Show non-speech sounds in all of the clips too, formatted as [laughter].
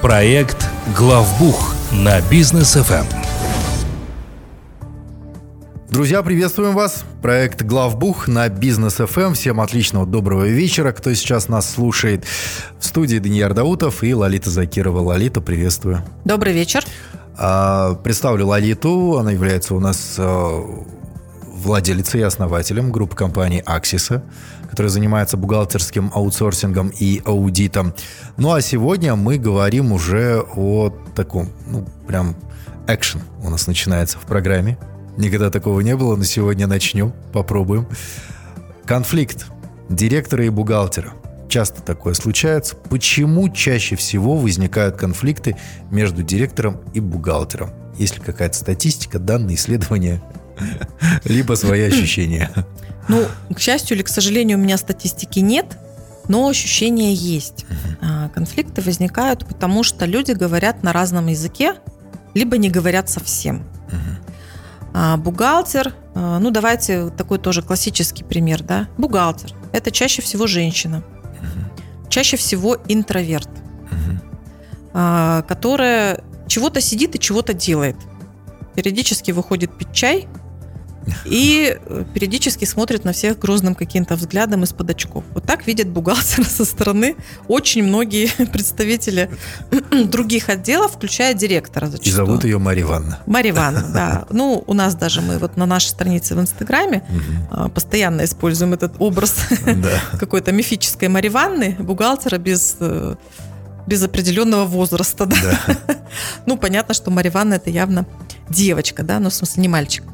Проект «Главбух» на бизнес ФМ. Друзья, приветствуем вас. Проект «Главбух» на Бизнес ФМ. Всем отличного доброго вечера, кто сейчас нас слушает. В студии Даниил Даутов и Лолита Закирова. Лолита, приветствую. Добрый вечер. А, представлю Лолиту. Она является у нас а, владельцей и основателем группы компаний «Аксиса», которая занимается бухгалтерским аутсорсингом и аудитом. Ну а сегодня мы говорим уже о таком, ну, прям экшен у нас начинается в программе. Никогда такого не было, но сегодня начнем, попробуем. Конфликт директора и бухгалтера. Часто такое случается. Почему чаще всего возникают конфликты между директором и бухгалтером? Есть ли какая-то статистика, данные, исследования, [laughs] либо свои ощущения? Ну, к счастью или к сожалению, у меня статистики нет, но ощущения есть. А, конфликты возникают, потому что люди говорят на разном языке, либо не говорят совсем. А бухгалтер, а, ну давайте такой тоже классический пример, да. Бухгалтер – это чаще всего женщина, чаще всего интроверт, а, которая чего-то сидит и чего-то делает. Периодически выходит пить чай – и э, периодически смотрит на всех грозным каким-то взглядом из-под очков. Вот так видят бухгалтера со стороны очень многие [laughs] представители [clears throat] других отделов, включая директора зачастую. И зовут ее Мария Ивановна. Мария Ивановна, да. [laughs] Ну, у нас даже мы вот на нашей странице в Инстаграме угу. постоянно используем этот образ [laughs] какой-то мифической Марии Ивановны, бухгалтера без э, без определенного возраста. Да? Да. ну, понятно, что Мария Ивановна это явно девочка, да, но ну, в смысле не мальчик.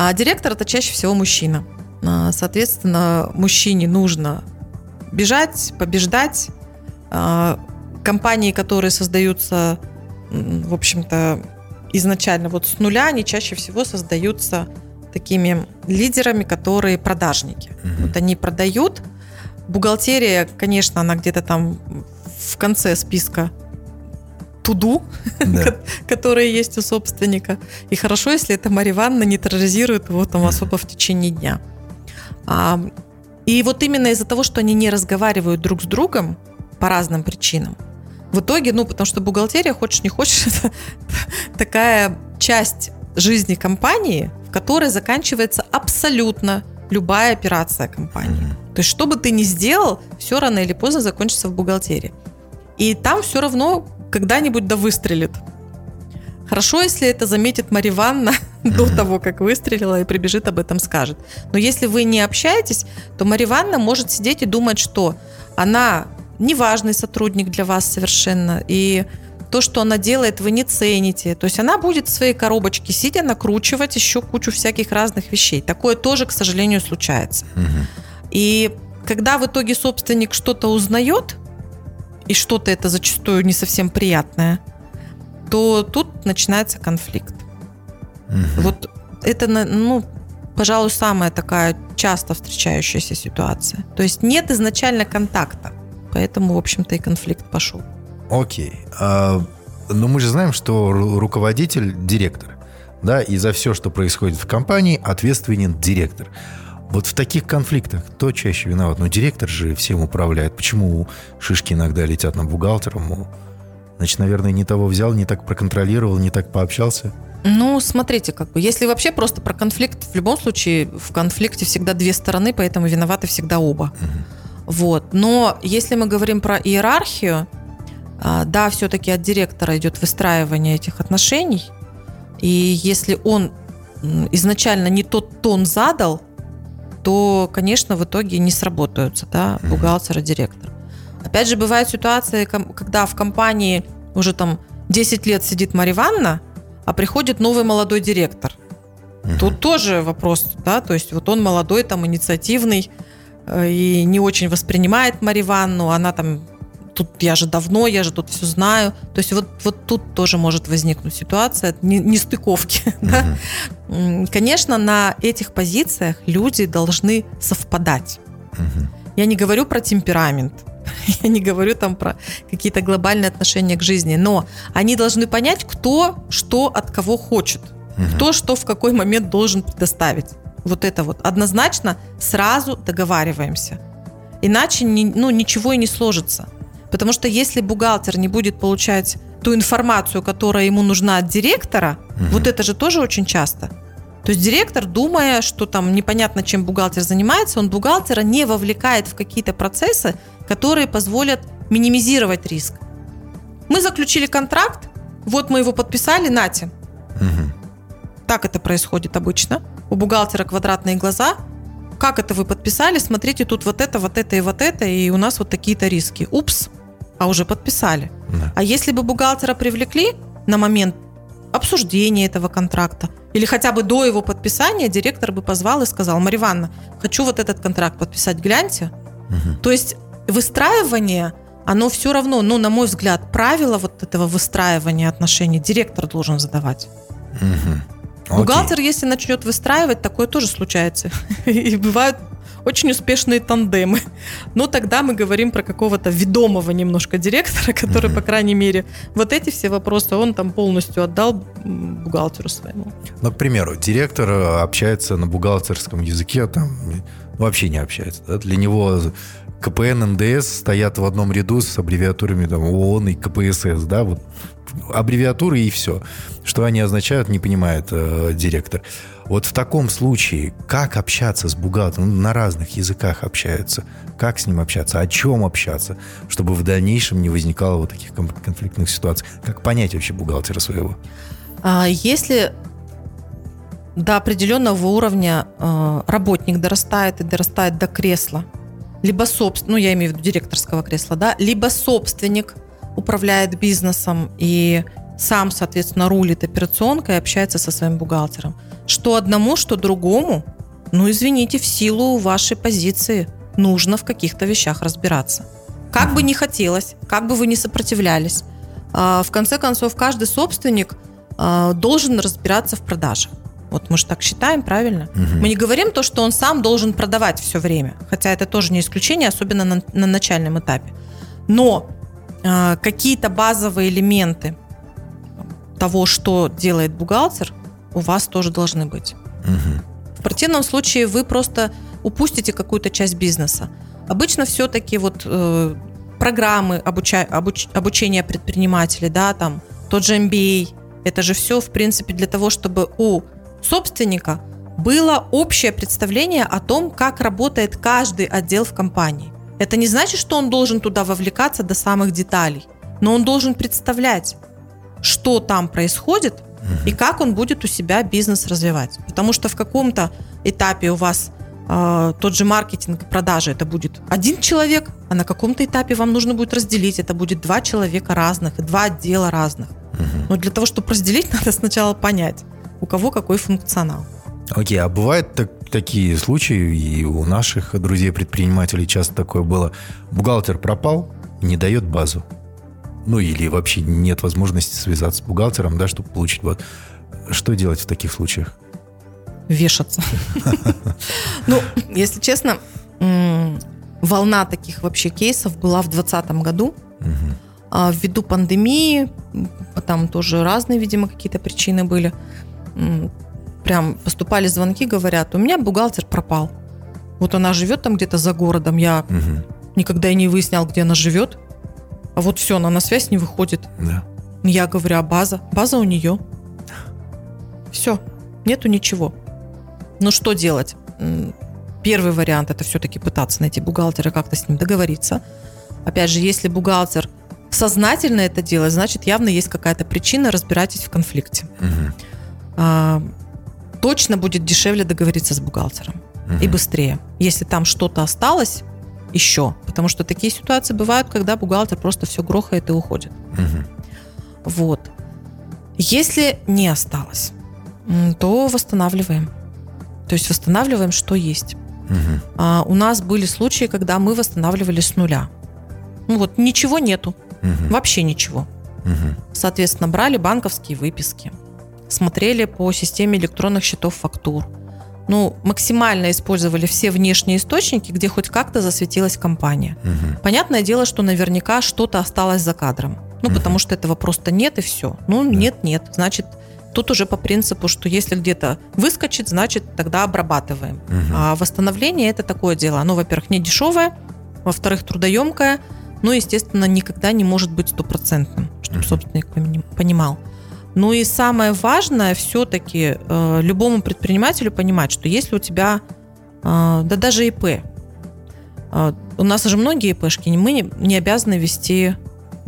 А директор это чаще всего мужчина. А, соответственно, мужчине нужно бежать, побеждать. А, компании, которые создаются, в общем-то, изначально вот с нуля, они чаще всего создаются такими лидерами, которые продажники. Mm-hmm. Вот они продают. Бухгалтерия, конечно, она где-то там в конце списка туду, да. которые есть у собственника. И хорошо, если эта Марья Ивановна не терроризирует его там особо в течение дня. А, и вот именно из-за того, что они не разговаривают друг с другом по разным причинам, в итоге, ну, потому что бухгалтерия, хочешь не хочешь, [laughs] это такая часть жизни компании, в которой заканчивается абсолютно любая операция компании. Mm-hmm. То есть, что бы ты ни сделал, все рано или поздно закончится в бухгалтерии. И там все равно когда-нибудь да выстрелит. Хорошо, если это заметит Мария Ивановна [laughs] до того, как выстрелила и прибежит об этом скажет. Но если вы не общаетесь, то Мария Ивановна может сидеть и думать, что она неважный сотрудник для вас совершенно, и то, что она делает, вы не цените. То есть она будет в своей коробочке сидя накручивать еще кучу всяких разных вещей. Такое тоже, к сожалению, случается. Угу. И когда в итоге собственник что-то узнает, и что-то это зачастую не совсем приятное, то тут начинается конфликт. Угу. Вот это, ну, пожалуй, самая такая часто встречающаяся ситуация. То есть нет изначально контакта, поэтому, в общем-то, и конфликт пошел. Окей. А, но мы же знаем, что руководитель – директор. Да, и за все, что происходит в компании, ответственен директор. Вот в таких конфликтах кто чаще виноват? Ну, директор же всем управляет. Почему шишки иногда летят на бухгалтером? Значит, наверное, не того взял, не так проконтролировал, не так пообщался. Ну, смотрите, как бы, если вообще просто про конфликт, в любом случае в конфликте всегда две стороны, поэтому виноваты всегда оба. Угу. Вот. Но если мы говорим про иерархию, а, да, все-таки от директора идет выстраивание этих отношений, и если он изначально не тот тон задал, то, конечно, в итоге не сработаются, да, бухгалтер и директор. Опять же, бывают ситуации, когда в компании уже там 10 лет сидит Мария Ивановна, а приходит новый молодой директор. Тут тоже вопрос, да, то есть вот он молодой, там, инициативный, э, и не очень воспринимает Марию Ивановну, она там тут я же давно, я же тут все знаю. То есть вот, вот тут тоже может возникнуть ситуация нестыковки. Не [laughs] да? Конечно, на этих позициях люди должны совпадать. Я не говорю про темперамент, [laughs] я не говорю там про какие-то глобальные отношения к жизни, но они должны понять, кто что от кого хочет, кто что в какой момент должен предоставить. Вот это вот. Однозначно сразу договариваемся. Иначе ну, ничего и не сложится. Потому что если бухгалтер не будет получать ту информацию, которая ему нужна от директора, угу. вот это же тоже очень часто. То есть директор, думая, что там непонятно, чем бухгалтер занимается, он бухгалтера не вовлекает в какие-то процессы, которые позволят минимизировать риск. Мы заключили контракт, вот мы его подписали, нате. Угу. Так это происходит обычно. У бухгалтера квадратные глаза. Как это вы подписали? Смотрите, тут вот это, вот это и вот это, и у нас вот такие-то риски. Упс, а уже подписали. Да. А если бы бухгалтера привлекли на момент обсуждения этого контракта, или хотя бы до его подписания директор бы позвал и сказал, Мария Ивановна, хочу вот этот контракт подписать, гляньте. Угу. То есть выстраивание, оно все равно, ну, на мой взгляд, правила вот этого выстраивания отношений директор должен задавать. Угу. Бухгалтер, если начнет выстраивать, такое тоже случается. [laughs] И бывают очень успешные тандемы. Но тогда мы говорим про какого-то ведомого немножко директора, который, mm-hmm. по крайней мере, вот эти все вопросы он там полностью отдал бухгалтеру своему. Ну, к примеру, директор э, общается на бухгалтерском языке, там вообще не общается. Да? Для него КПН, НДС стоят в одном ряду с аббревиатурами там, ООН и КПСС, да, вот аббревиатуры и все. Что они означают, не понимает э, директор. Вот в таком случае, как общаться с бухгалтером? На разных языках общаются. Как с ним общаться? О чем общаться? Чтобы в дальнейшем не возникало вот таких конфликтных ситуаций. Как понять вообще бухгалтера своего? А если до определенного уровня э, работник дорастает и дорастает до кресла, либо собственник, ну я имею в виду директорского кресла, да, либо собственник управляет бизнесом и сам, соответственно, рулит операционкой и общается со своим бухгалтером – что одному, что другому, ну, извините, в силу вашей позиции нужно в каких-то вещах разбираться. Как бы ни хотелось, как бы вы ни сопротивлялись, а, в конце концов, каждый собственник а, должен разбираться в продаже. Вот мы же так считаем, правильно? Угу. Мы не говорим то, что он сам должен продавать все время, хотя это тоже не исключение, особенно на, на начальном этапе. Но какие-то базовые элементы того, что делает бухгалтер, у вас тоже должны быть. Угу. В противном случае вы просто упустите какую-то часть бизнеса. Обычно все-таки вот э, программы обуча, обуч, обучения предпринимателей, да, там тот же MBA, это же все, в принципе, для того, чтобы у собственника было общее представление о том, как работает каждый отдел в компании. Это не значит, что он должен туда вовлекаться до самых деталей, но он должен представлять, что там происходит, и как он будет у себя бизнес развивать. Потому что в каком-то этапе у вас э, тот же маркетинг, продажи, это будет один человек, а на каком-то этапе вам нужно будет разделить, это будет два человека разных, два отдела разных. Но для того, чтобы разделить, [laughs] надо сначала понять, у кого какой функционал. Окей, okay, а бывают так, такие случаи, и у наших друзей-предпринимателей часто такое было. Бухгалтер пропал, не дает базу ну или вообще нет возможности связаться с бухгалтером, да, чтобы получить вот. Что делать в таких случаях? Вешаться. Ну, если честно, волна таких вообще кейсов была в 2020 году. А ввиду пандемии, там тоже разные, видимо, какие-то причины были. Прям поступали звонки, говорят, у меня бухгалтер пропал. Вот она живет там где-то за городом, я никогда и не выяснял, где она живет. А вот все, она на связь не выходит. Да. Я говорю, а база? База у нее. Все, нету ничего. Ну что делать? Первый вариант это все-таки пытаться найти бухгалтера, как-то с ним договориться. Опять же, если бухгалтер сознательно это делает, значит явно есть какая-то причина, разбирайтесь в конфликте. Угу. А, точно будет дешевле договориться с бухгалтером угу. и быстрее. Если там что-то осталось, еще. Потому что такие ситуации бывают, когда бухгалтер просто все грохает и уходит. Угу. Вот. Если не осталось, то восстанавливаем. То есть восстанавливаем, что есть. Угу. А, у нас были случаи, когда мы восстанавливали с нуля. Ну вот ничего нету. Угу. Вообще ничего. Угу. Соответственно, брали банковские выписки, смотрели по системе электронных счетов фактур, ну, максимально использовали все внешние источники, где хоть как-то засветилась компания. Угу. Понятное дело, что наверняка что-то осталось за кадром. Ну, угу. потому что этого просто нет и все. Ну, да. нет, нет. Значит, тут уже по принципу, что если где-то выскочит, значит, тогда обрабатываем. Угу. А восстановление это такое дело. Оно, во-первых, не дешевое, во-вторых, трудоемкое, Ну, естественно, никогда не может быть стопроцентным, чтобы собственник понимал. Ну и самое важное все-таки э, любому предпринимателю понимать, что если у тебя, э, да даже ИП, э, у нас же многие ИПшки, мы не, не обязаны вести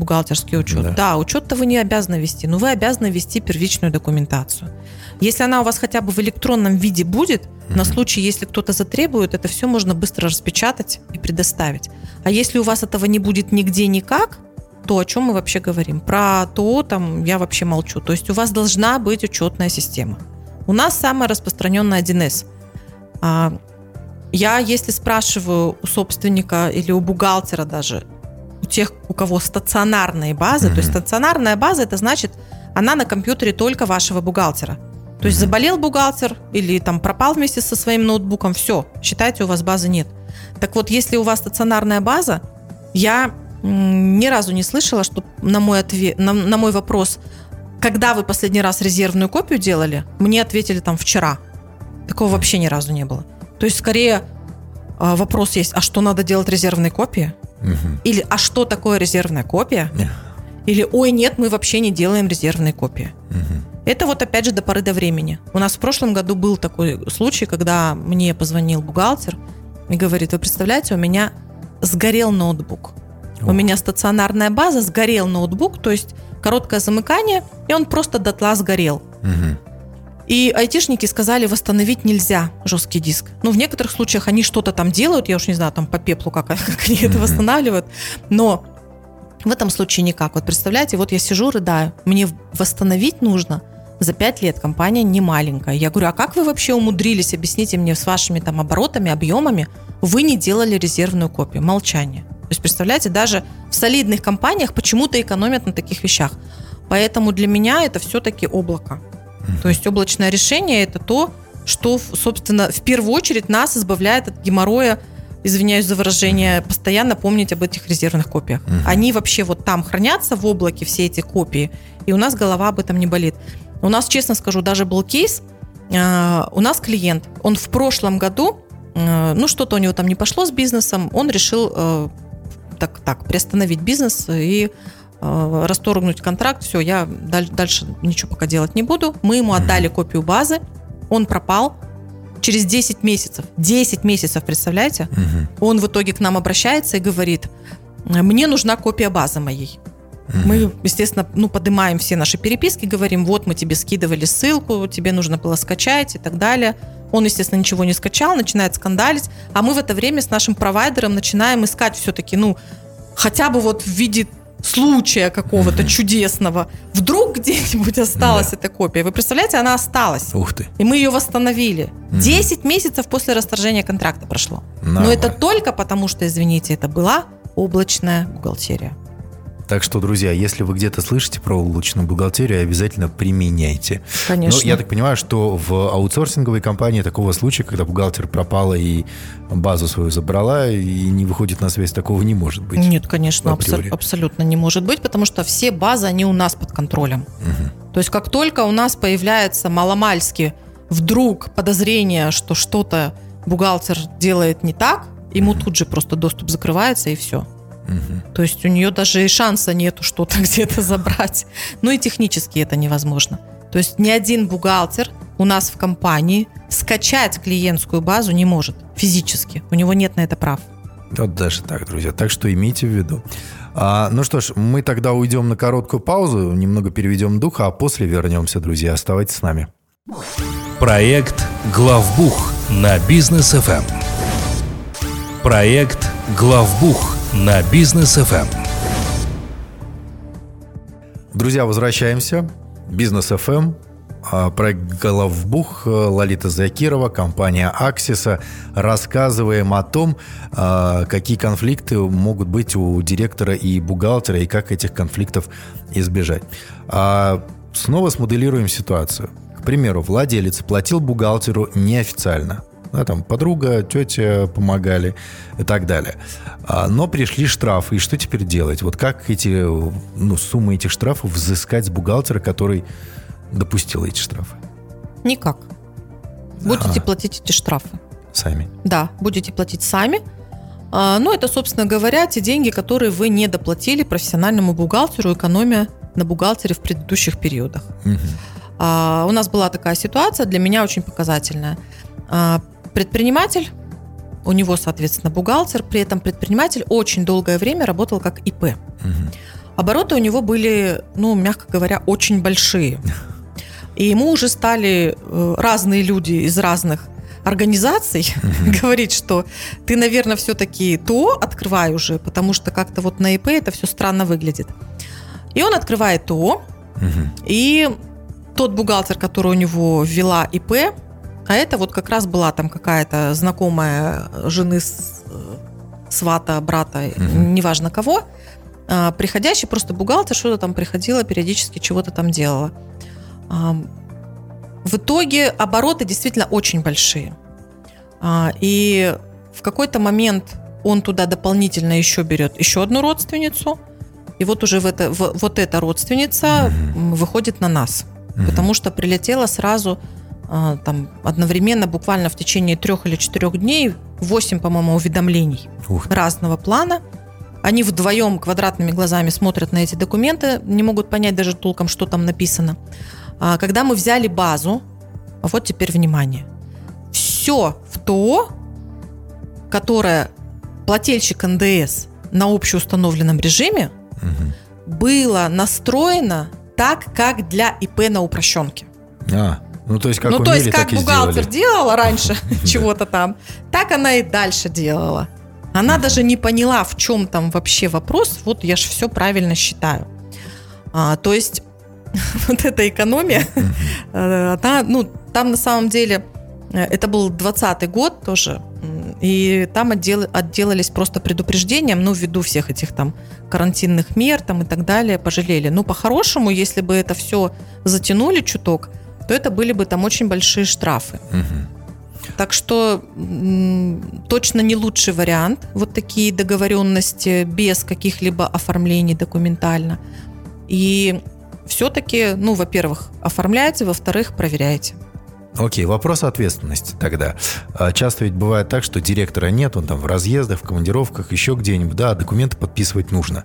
бухгалтерский учет. Да, да учет-то вы не обязаны вести, но вы обязаны вести первичную документацию. Если она у вас хотя бы в электронном виде будет, mm-hmm. на случай, если кто-то затребует, это все можно быстро распечатать и предоставить. А если у вас этого не будет нигде никак, то о чем мы вообще говорим? Про то, там, я вообще молчу. То есть у вас должна быть учетная система. У нас самая распространенная 1С. А, я, если спрашиваю у собственника или у бухгалтера даже, у тех, у кого стационарные базы, mm-hmm. то есть стационарная база, это значит, она на компьютере только вашего бухгалтера. То есть заболел бухгалтер или там пропал вместе со своим ноутбуком, все, считайте, у вас базы нет. Так вот, если у вас стационарная база, я ни разу не слышала, что на мой, ответ, на, на мой вопрос, когда вы последний раз резервную копию делали, мне ответили там вчера. Такого вообще ни разу не было. То есть, скорее, а, вопрос есть, а что надо делать резервной копии? Угу. Или, а что такое резервная копия? Или, ой, нет, мы вообще не делаем резервные копии. Угу. Это вот опять же до поры до времени. У нас в прошлом году был такой случай, когда мне позвонил бухгалтер и говорит, вы представляете, у меня сгорел ноутбук. У меня стационарная база, сгорел ноутбук, то есть короткое замыкание, и он просто дотла сгорел. Угу. И айтишники сказали, восстановить нельзя жесткий диск. Ну, в некоторых случаях они что-то там делают, я уж не знаю, там по пеплу, как, [laughs] как они это восстанавливают, но в этом случае никак. Вот представляете, вот я сижу, рыдаю, мне восстановить нужно за пять лет, компания не маленькая. Я говорю, а как вы вообще умудрились, объясните мне, с вашими там оборотами, объемами, вы не делали резервную копию? Молчание. То есть, представляете, даже в солидных компаниях почему-то экономят на таких вещах. Поэтому для меня это все-таки облако. То есть облачное решение это то, что, собственно, в первую очередь нас избавляет от геморроя, извиняюсь за выражение, постоянно помнить об этих резервных копиях. Угу. Они вообще вот там хранятся в облаке, все эти копии, и у нас голова об этом не болит. У нас, честно скажу, даже был кейс, э, у нас клиент, он в прошлом году, э, ну что-то у него там не пошло с бизнесом, он решил э, так, так, приостановить бизнес и э, расторгнуть контракт. Все, я дальше ничего пока делать не буду. Мы ему отдали копию базы, он пропал. Через 10 месяцев, 10 месяцев, представляете? Угу. Он в итоге к нам обращается и говорит, мне нужна копия базы моей. Мы, естественно, ну, поднимаем все наши переписки, говорим, вот мы тебе скидывали ссылку, тебе нужно было скачать и так далее. Он, естественно, ничего не скачал, начинает скандалить, а мы в это время с нашим провайдером начинаем искать все-таки, ну, хотя бы вот в виде случая какого-то mm-hmm. чудесного. Вдруг [laughs] где-нибудь осталась да. эта копия. Вы представляете, она осталась. Ух ты. И мы ее восстановили. Mm-hmm. 10 месяцев после расторжения контракта прошло. Нормально. Но это только потому, что, извините, это была облачная бухгалтерия. Так что, друзья, если вы где-то слышите про улучшенную бухгалтерию, обязательно применяйте. Конечно. Но я так понимаю, что в аутсорсинговой компании такого случая, когда бухгалтер пропала и базу свою забрала и не выходит на связь, такого не может быть. Нет, конечно, абсо- абсолютно не может быть, потому что все базы, они у нас под контролем. Угу. То есть как только у нас появляется маломальски вдруг подозрение, что что-то бухгалтер делает не так, ему угу. тут же просто доступ закрывается и все. Угу. То есть у нее даже и шанса нету что-то [laughs] где-то забрать. Ну и технически это невозможно. То есть ни один бухгалтер у нас в компании скачать клиентскую базу не может физически. У него нет на это прав. Вот даже так, друзья. Так что имейте в виду. А, ну что ж, мы тогда уйдем на короткую паузу, немного переведем дух, а после вернемся, друзья. Оставайтесь с нами. Проект «Главбух» на бизнес FM. Проект «Главбух» на бизнес FM. Друзья, возвращаемся. Бизнес FM. А, проект «Головбух», Лолита Закирова, компания «Аксиса». Рассказываем о том, а, какие конфликты могут быть у директора и бухгалтера, и как этих конфликтов избежать. А, снова смоделируем ситуацию. К примеру, владелец платил бухгалтеру неофициально – да, там подруга, тетя помогали и так далее. А, но пришли штрафы, и что теперь делать? Вот как эти, ну, суммы этих штрафов взыскать с бухгалтера, который допустил эти штрафы? Никак. Будете а. платить эти штрафы. Сами? Да, будете платить сами. А, ну, это, собственно говоря, те деньги, которые вы не доплатили профессиональному бухгалтеру, экономя на бухгалтере в предыдущих периодах. Угу. У нас была такая ситуация, для меня очень показательная. Предприниматель, у него, соответственно, бухгалтер, при этом предприниматель очень долгое время работал как ИП. Угу. Обороты у него были, ну, мягко говоря, очень большие. И ему уже стали э, разные люди из разных организаций [laughs] говорить, что ты, наверное, все-таки ТО открывай уже, потому что как-то вот на ИП это все странно выглядит. И он открывает ТО, и тот бухгалтер, который у него ввела ИП, а это вот как раз была там какая-то знакомая жены э, свата, брата, угу. неважно кого, а, приходящий просто бухгалтер, что-то там приходила, периодически чего-то там делала. В итоге обороты действительно очень большие. А, и в какой-то момент он туда дополнительно еще берет еще одну родственницу, и вот уже в это, в, вот эта родственница угу. выходит на нас, угу. потому что прилетела сразу а, там одновременно, буквально в течение трех или четырех дней, восемь, по-моему, уведомлений Ух. разного плана. Они вдвоем квадратными глазами смотрят на эти документы, не могут понять даже толком, что там написано. А, когда мы взяли базу, вот теперь внимание, все в ТО, которое плательщик НДС на общеустановленном режиме, угу. было настроено так, как для ИП на упрощенке. А, ну то есть как Ну умели, то есть как бухгалтер делала раньше [laughs] чего-то там, так она и дальше делала. Она даже не поняла, в чем там вообще вопрос. Вот я же все правильно считаю. А, то есть [laughs] вот эта экономия, [laughs] э, она, ну, там на самом деле, э, это был 20 год тоже, и там отдел, отделались просто предупреждением, ну, ввиду всех этих там карантинных мер там и так далее, пожалели. Ну, по-хорошему, если бы это все затянули чуток, то это были бы там очень большие штрафы. Так что точно не лучший вариант. Вот такие договоренности без каких-либо оформлений документально. И все-таки, ну, во-первых, оформляйте, во-вторых, проверяйте. Окей, вопрос ответственности тогда. А часто ведь бывает так, что директора нет, он там в разъездах, в командировках, еще где-нибудь. Да, документы подписывать нужно.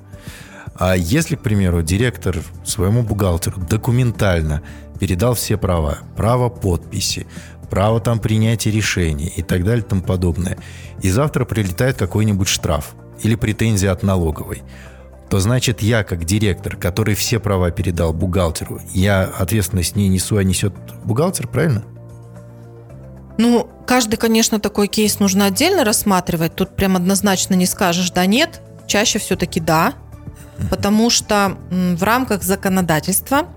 А если, к примеру, директор своему бухгалтеру документально передал все права, право подписи, право там принятия решений и так далее и тому подобное, и завтра прилетает какой-нибудь штраф или претензия от налоговой – то значит я, как директор, который все права передал бухгалтеру, я ответственность не несу, а несет бухгалтер, правильно? Ну, каждый, конечно, такой кейс нужно отдельно рассматривать. Тут прям однозначно не скажешь да-нет. Чаще все-таки да. Потому что в рамках законодательства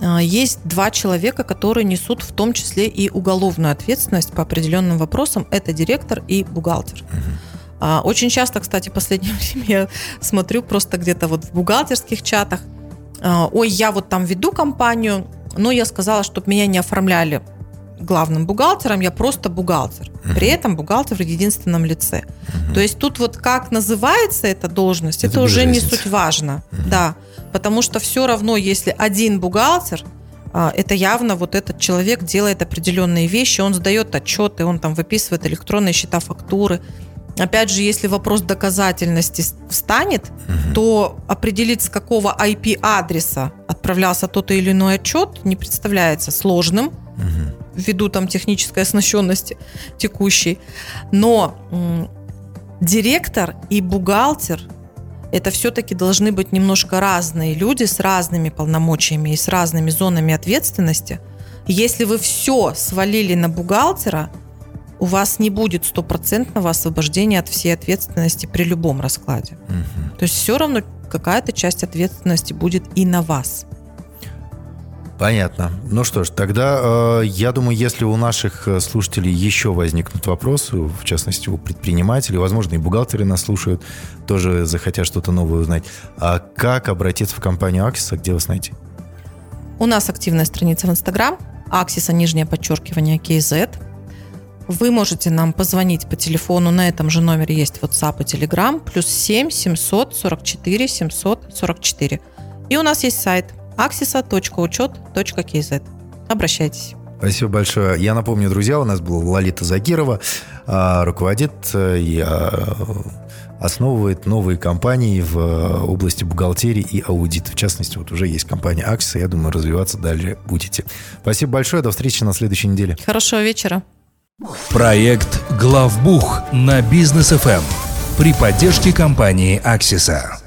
а, есть два человека, которые несут в том числе и уголовную ответственность по определенным вопросам. Это директор и бухгалтер. Uh-huh. А, очень часто, кстати, в последнее [laughs] время я смотрю просто где-то вот в бухгалтерских чатах, а, ой, я вот там веду компанию, но я сказала, чтобы меня не оформляли главным бухгалтером, я просто бухгалтер. При этом бухгалтер в единственном лице. То есть тут вот как называется эта должность, это, это уже не суть важно. Да, потому что все равно, если один бухгалтер, а, это явно вот этот человек делает определенные вещи, он сдает отчеты, он там выписывает электронные счета, фактуры, Опять же, если вопрос доказательности встанет, угу. то определить, с какого IP-адреса отправлялся тот или иной отчет, не представляется сложным, угу. ввиду там технической оснащенности текущей. Но м, директор и бухгалтер это все-таки должны быть немножко разные люди с разными полномочиями и с разными зонами ответственности. Если вы все свалили на бухгалтера, у вас не будет стопроцентного освобождения от всей ответственности при любом раскладе. Угу. То есть все равно какая-то часть ответственности будет и на вас. Понятно. Ну что ж, тогда э, я думаю, если у наших э, слушателей еще возникнут вопросы, в частности у предпринимателей, возможно, и бухгалтеры нас слушают, тоже захотят что-то новое узнать, а как обратиться в компанию Аксиса, где вас найти? У нас активная страница в Инстаграм, Аксиса, нижнее подчеркивание, KZ. Вы можете нам позвонить по телефону, на этом же номере есть WhatsApp и Telegram, плюс 7 744 744. И у нас есть сайт axisa.учет.kz. Обращайтесь. Спасибо большое. Я напомню, друзья, у нас была Лолита Загирова, а, руководит э, и а, основывает новые компании в э, области бухгалтерии и аудита. В частности, вот уже есть компания Аксиса. Я думаю, развиваться далее будете. Спасибо большое. До встречи на следующей неделе. Хорошего вечера. Проект «Главбух» на Бизнес ФМ при поддержке компании Аксиса.